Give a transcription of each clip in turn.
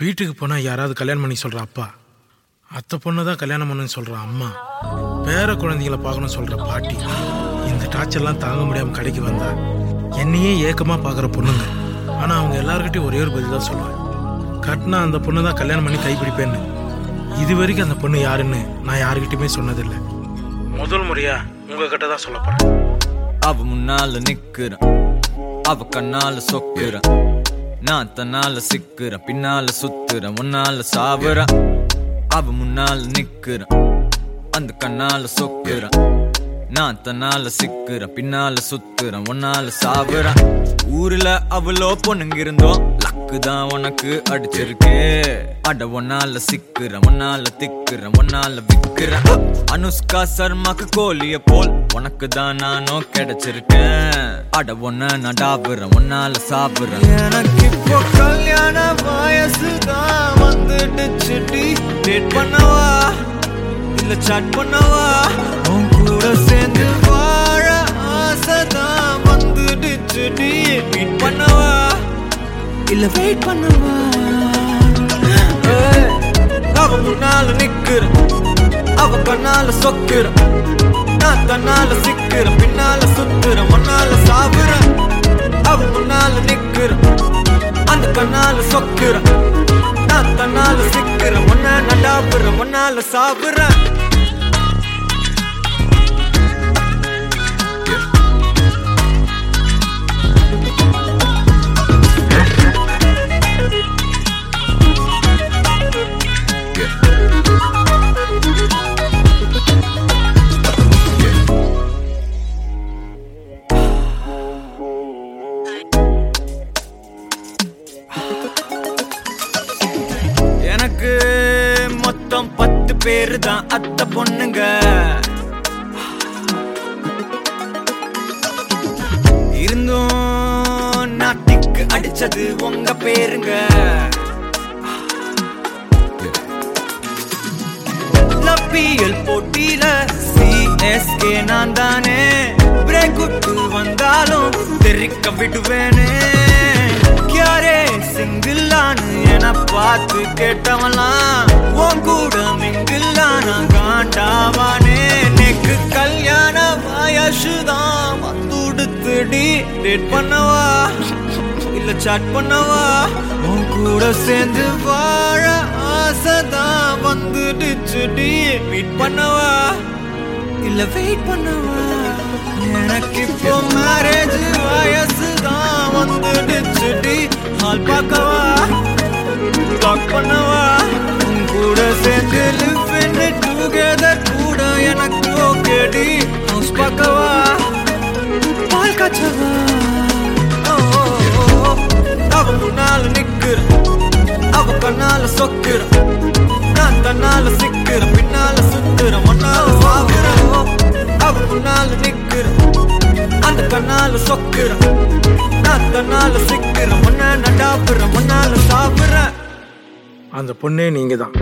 வீட்டுக்கு போனால் யாராவது கல்யாணம் பண்ணி சொல்கிற அப்பா. அத்தை பொண்ணு தான் கல்யாணம் பண்ணுன்னு சொல்கிற அம்மா. பேர குழந்தைங்களை பார்க்கணும்னு சொல்கிற பாட்டி. இந்த டார்ச்சர்லாம் தாங்க முடியாமல் கடைக்கு வந்தா என்னையே ஏக்கமாக பார்க்குற பொண்ணுங்க. ஆனால் அவங்க எல்லாருக்கிட்டையும் ஒரே ஒரு பதில் தான் சொல்லுவேன். கட்டினா அந்த பொண்ணு தான் கல்யாணம் பண்ணி கைப்பிடிப்பேன்னு. இது வரைக்கும் அந்த பொண்ணு யாருன்னு நான் யாருக்கிட்டையுமே சொன்னதில்லை. முதல் முறையாக உங்ககிட்ட தான் சொல்ல அவ முன்னால நிக்கிறேன் அவ கண்ணால சொக்கிறேன் நான் தன்னால சிக்கிறேன் பின்னால சுத்துற உன்னால சாவுற அவ முன்னால நிக்கிற அந்த கண்ணால சொக்குற நான் தன்னால சிக்கிறேன் பின்னால சுத்துற உன்னால சாவுற ஊர்ல அவ்வளோ பொண்ணுங்க இருந்தோம். லக்கு தான் உனக்கு அடிச்சிருக்கு. அட ஒன்னால சிக்கிறேன் ஒன்னால திக்கிறேன் ஒன்னால விக்கிறேன். அனுஷ்கா சர்மாக்கு கோலிய போல் உனக்கு தான் நானும் கிடைச்சிருக்கேன். அட ஒன்ன நான் உன்னால சாப்பிடுறேன். எனக்கு இப்போ கல்யாண வயசு தான் வந்துடுச்சு டேட் பண்ணவா? இல்ல சாட் பண்ணவா? உன் கூட சேர்ந்து வாழ ஆசைதான் வந்துடுச்சு மீட் பண்ணவா? இல்ல வெயிட் பண்ணவா? அவன் முன்னால நிக்கிறேன். அவ கண்ணால சொக்குற நான் தன்னால சிக்கிற பின்னால சுத்துற மண்ணால சாவுற அவ முன்னால நிக்கிற அந்த கண்ணால சொக்குற நான் தன்னால சிக்கிற முன்ன நடாப்புற மண்ணால சாவுறேன் மொத்தம் பத்து பேரு தான் அத்தை பொண்ணுங்க. இருந்தும் நாட்டிக்கு அடிச்சது உங்க பேருங்க. லப்பியல் போட்டியில சிஎஸ்கே நான் தானே பிரேக் விட்டு வந்தாலும் தெரிக்க விடுவேனே. யாரே சிங்கிள்லான்னு என பார்த்து கேட்டவன்லாம் உன் கூட மிங்கில்லான காண்டாவானே? நேக்கு கல்யாண வயசுதான் வந்துடுத்துடி டேட் பண்ணவா? இல்ல சாட் பண்ணவா? உன் கூட சேர்ந்து வாழ ஆசைதான் வந்துடுச்சுடி மீட் பண்ணவா? இல்ல வெயிட் பண்ணவா? எனக்கு இப்போ மேரேஜ் வயசு தான் வந்துடுச்சுடி. ஹால் பார்க்கவா? லாக் பண்ணவா? உன் கூட சேர்ந்து லிவ் இன் டுகெதர் கூட எனக்கு ஓகேடி. ஹவுஸ் பார்க்கவா? பால் காய்ச்சவா? ஓ, அவ முன்னால நிக்கிற அவ கண்ணால சொக்கிற. நான் தன்னால சிக்கிற பின்னால சுத்துற முன்னால சாகுற அவ முன்னால நிக்கிற. நாத்தனால கண்ணால சொக்குற நான் தன்னால முன்ன நடாப்புற முன்னால சாப்பிடுறேன் அந்த பொண்ணே நீங்க தான்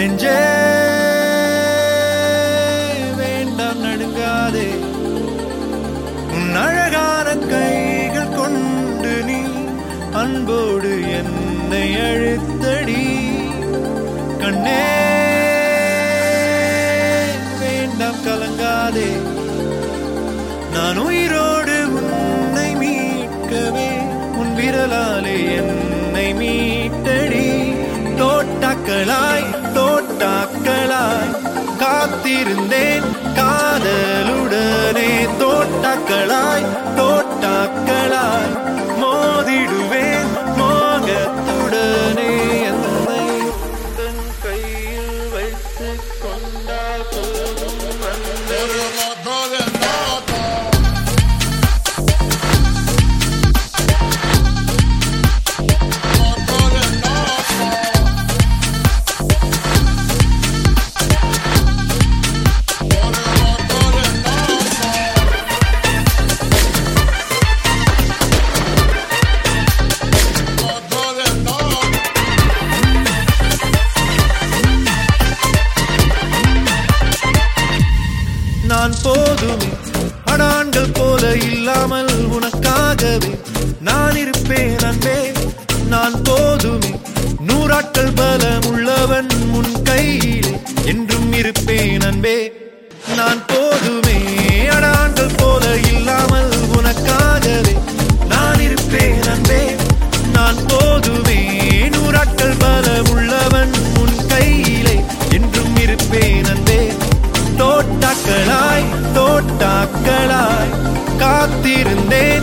நெஞ்சே வேண்டாம் நடுங்காதே. உன் அழகான கைகள் கொண்டு நீ அன்போடு என்னை அழுத்தடி. கண்ணே வேண்டாம் கலங்காதே. நான் உயிரோடு உன்னை மீட்கவே உன் விரலாலே என்னை மீட்டடி. தோட்டாக்களாய் காத்திருந்தேன். காதலுடனே தோட்டக்கள் நீங்கள் போல இல்லாமல் உனக்காகவே நான் இருப்பேன் அன்பே. நான் போதுமே. நூறாட்கள் பலம் உள்ளவன் முன் கையில் என்றும் இருப்பேன் அன்பே. நான் போதுமே. didn't they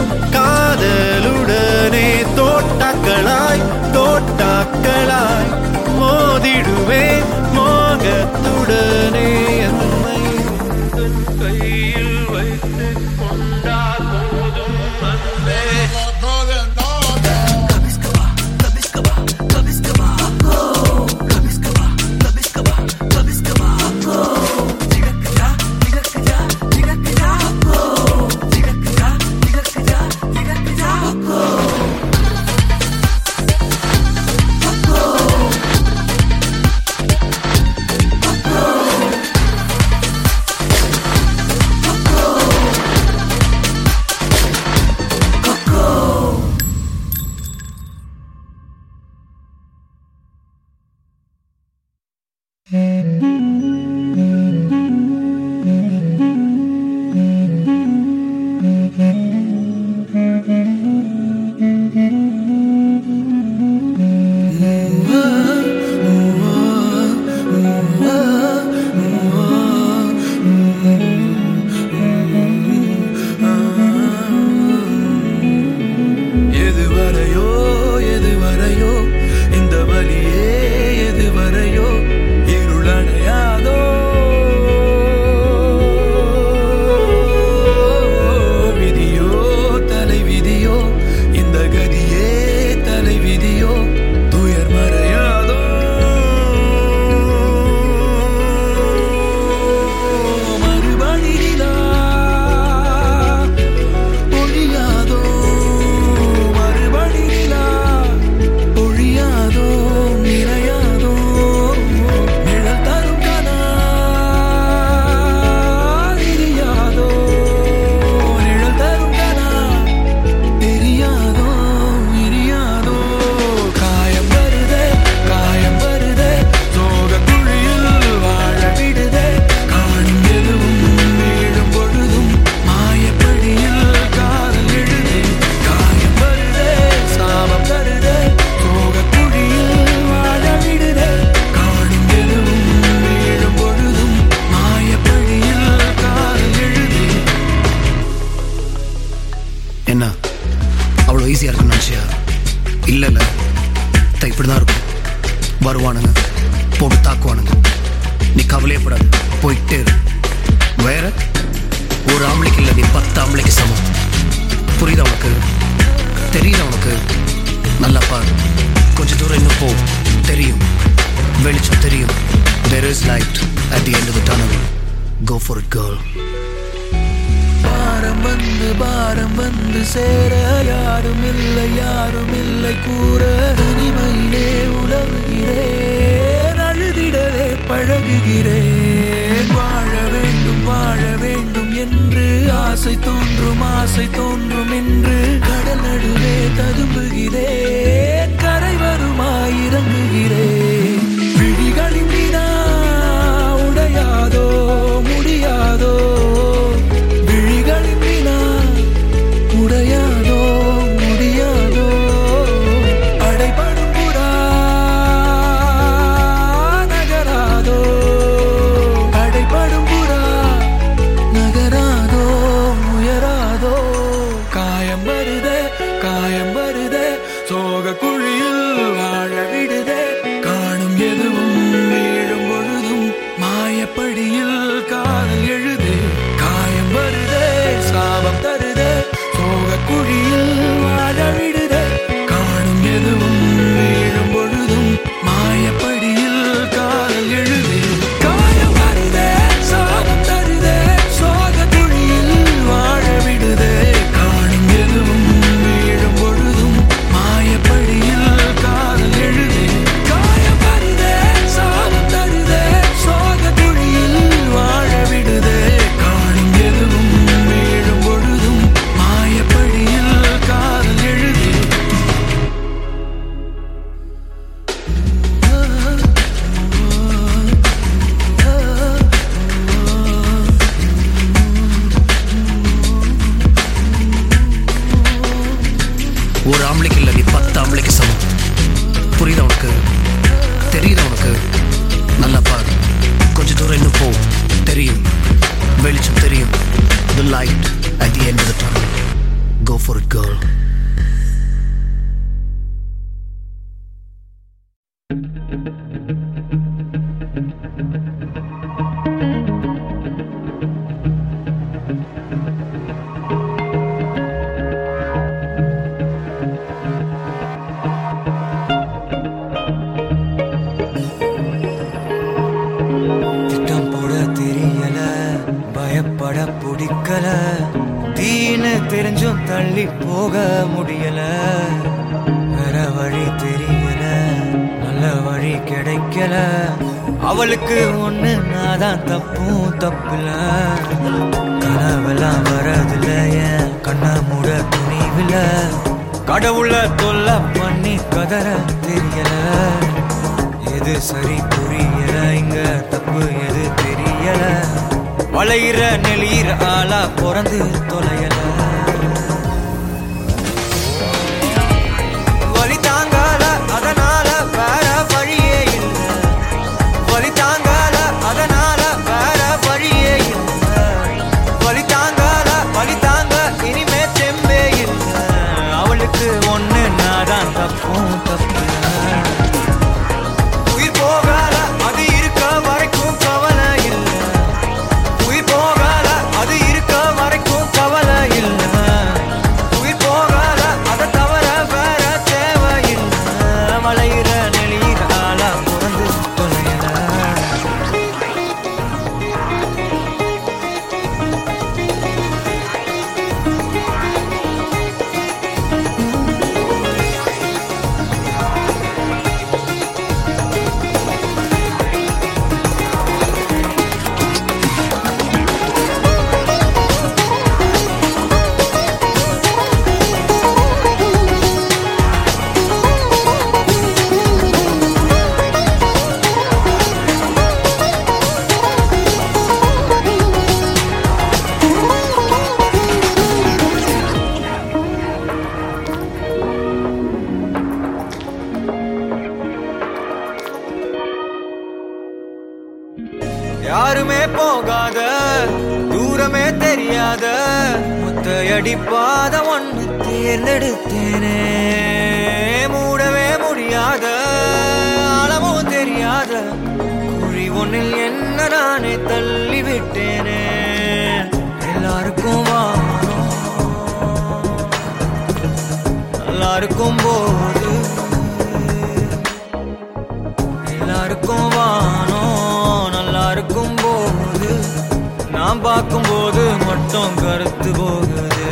there's light at the end of the tunnel. Go for it, girl. பாரம் வந்து பாரம் வந்து சேர யாரும் இல்லை யாரும் இல்லை கூற தனிமையிலே உலவுகிறேன் அழுதிடவே பழகுகிறேன் வாழ வேண்டும் வாழ வேண்டும் என்று ஆசை தோன்றும் ஆசை தோன்றும் என்று கடல் நடுவே ததும்புகிறேன் கரை வருமாய் ஒரு ஆம்பளைக்கு இல்லை நீ பத்து ஆம்பளைக்கு சமம். புரியுதா உனக்கு? தெரியுதா உனக்கு? நல்லா பாரு. கொஞ்ச தூரம் இன்னும் போ. தெரியும். வெளிச்சம் தெரியும். The light at the end of the tunnel go for it girl thank you பயப்பட பிடிக்கல. தீன்னு தெரிஞ்சும் தள்ளி போக முடியல. வேற வழி தெரியல. நல்ல வழி கிடைக்கல. அவளுக்கு ஒண்ணு நான் தான் தப்பும் தப்புல கனவெல்லாம் வரதுல என் கண்ண மூட துணிவில கடவுள தொல்ல பண்ணி கதற தெரியல. எது சரி புரியல இங்க தப்பு எது தெரியல. வளையிற நெளியிற ஆளா பிறந்து தொலையலா. அடிப்பாத ஒன்று தேர்ந்தெடுத்தேனே. மூடவே முடியாத அளவும் தெரியாத குழி ஒன்றில் என்ன நானே தள்ளிவிட்டேனே. எல்லாருக்கும் வானம் எல்லாருக்கும் போது. எல்லாருக்கும் வானம் நல்லா இருக்கும் போது. நான் பார்க்கும்போது மட்டும் கருத்து போகுது.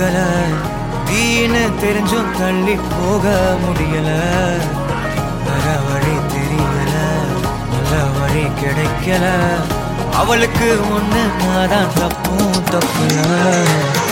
பிடிக்கல தீன்னு தெரிஞ்சும் தள்ளி போக முடியல. வர வழி தெரியல. நல்ல வழி கிடைக்கல. அவளுக்கு ஒன்று நான் தப்பும் தப்புல.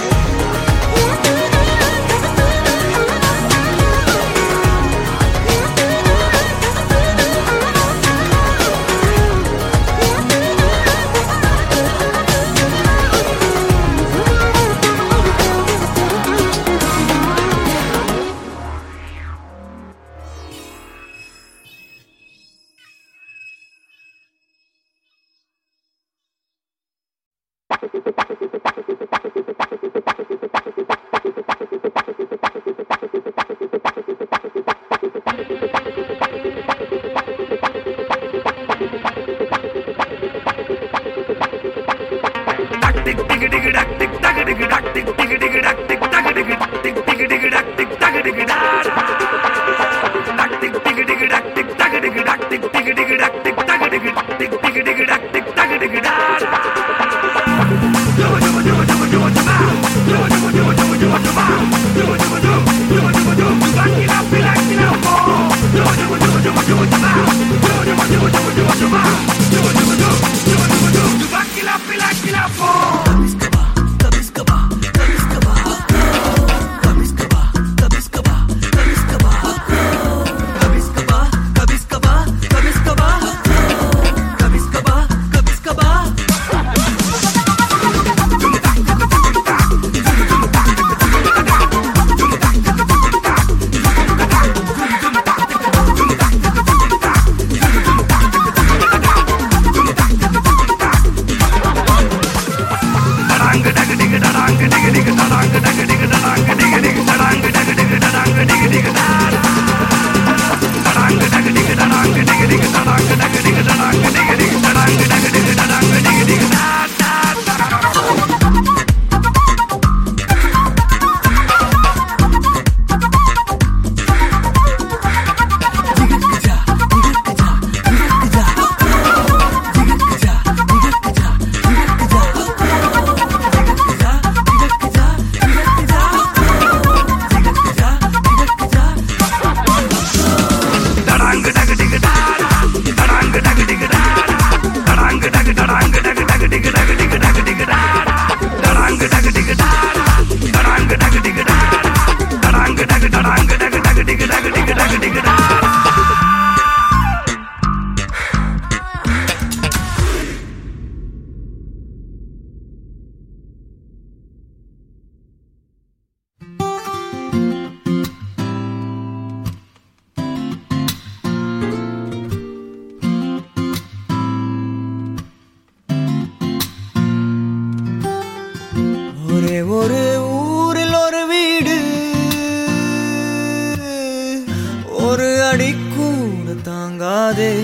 அடி கூட தாங்காதே.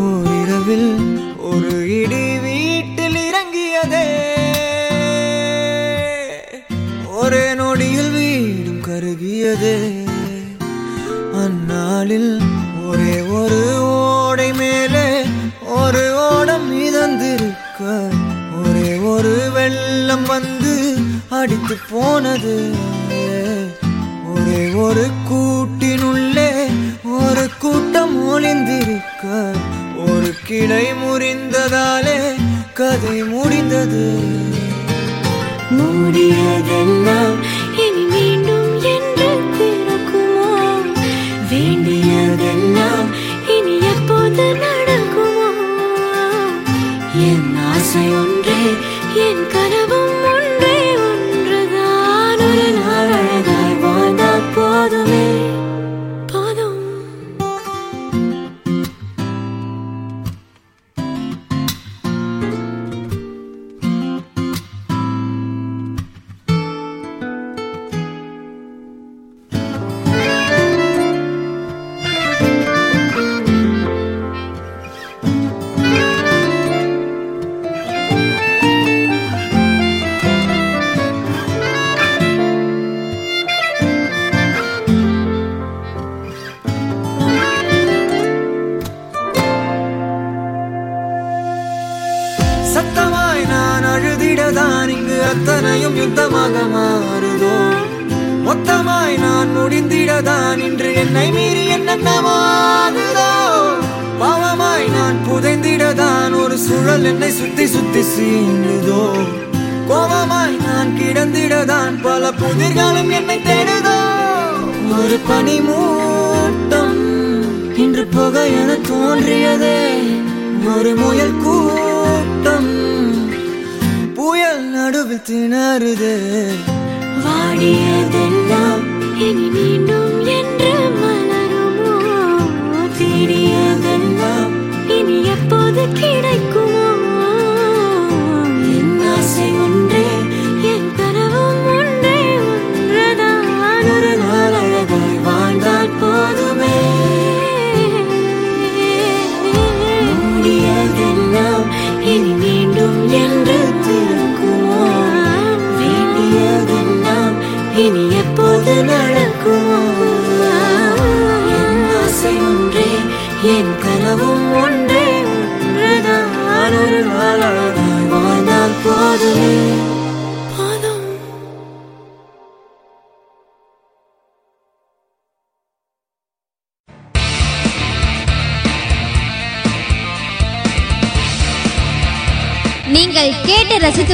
ஓரிரவில் ஒரு இடி வீட்டில் இறங்கியதே. ஒரே நொடியில் வீடும் கருகியதே. அந்நாளில் ஒரே ஒரு ஓடை மேலே ஒரு ஓடம் மிதந்திருக்க ஒரே ஒரு வெள்ளம் வந்து அடித்து போனது. ஒரு கூட்டினுள்ளே ஒரு கூட்டம் ஒளிந்திருக்க ஒரு கிளை முறிந்ததாலே கதை முடிந்தது. மூடியதெல்லாம் இனி மீண்டும் என்று திறக்குமா வேண்டியதெல்லாம் இனி எப்போது நடக்குமா? என் ஆசையும் அத்தனையும் யுத்தமாக மாறுதோ? மொத்தமாய் நான் முடிந்திடதான் இன்று என்னை மீறி என்னென்னமோ பாவமாய் நான் புதைந்திடதான் ஒரு சுழல் என்னை சுத்தி சுத்தி சீண்டுதோ? கோபமாய் நான் கிடந்திடதான்? பல புதிர்களும் என்னை தேடுதோ? ஒரு பனி மூட்டம் இன்று புகை என தோன்றியதே. ஒரு முயல் கூட்டம் நடுவில் திணறுது. வாடியதெல்லாம் இனி மீண்டும் என்று மலருமோ? தேடியதெல்லாம் இனி எப்போது கிடைக்கும்? நடக்குமா? என் ஆசை ஒன்றே என் கனவும் ஒன்றே ஒன்றுதான். ஒரு நாளாக வாழ்ந்தால் போதுமே.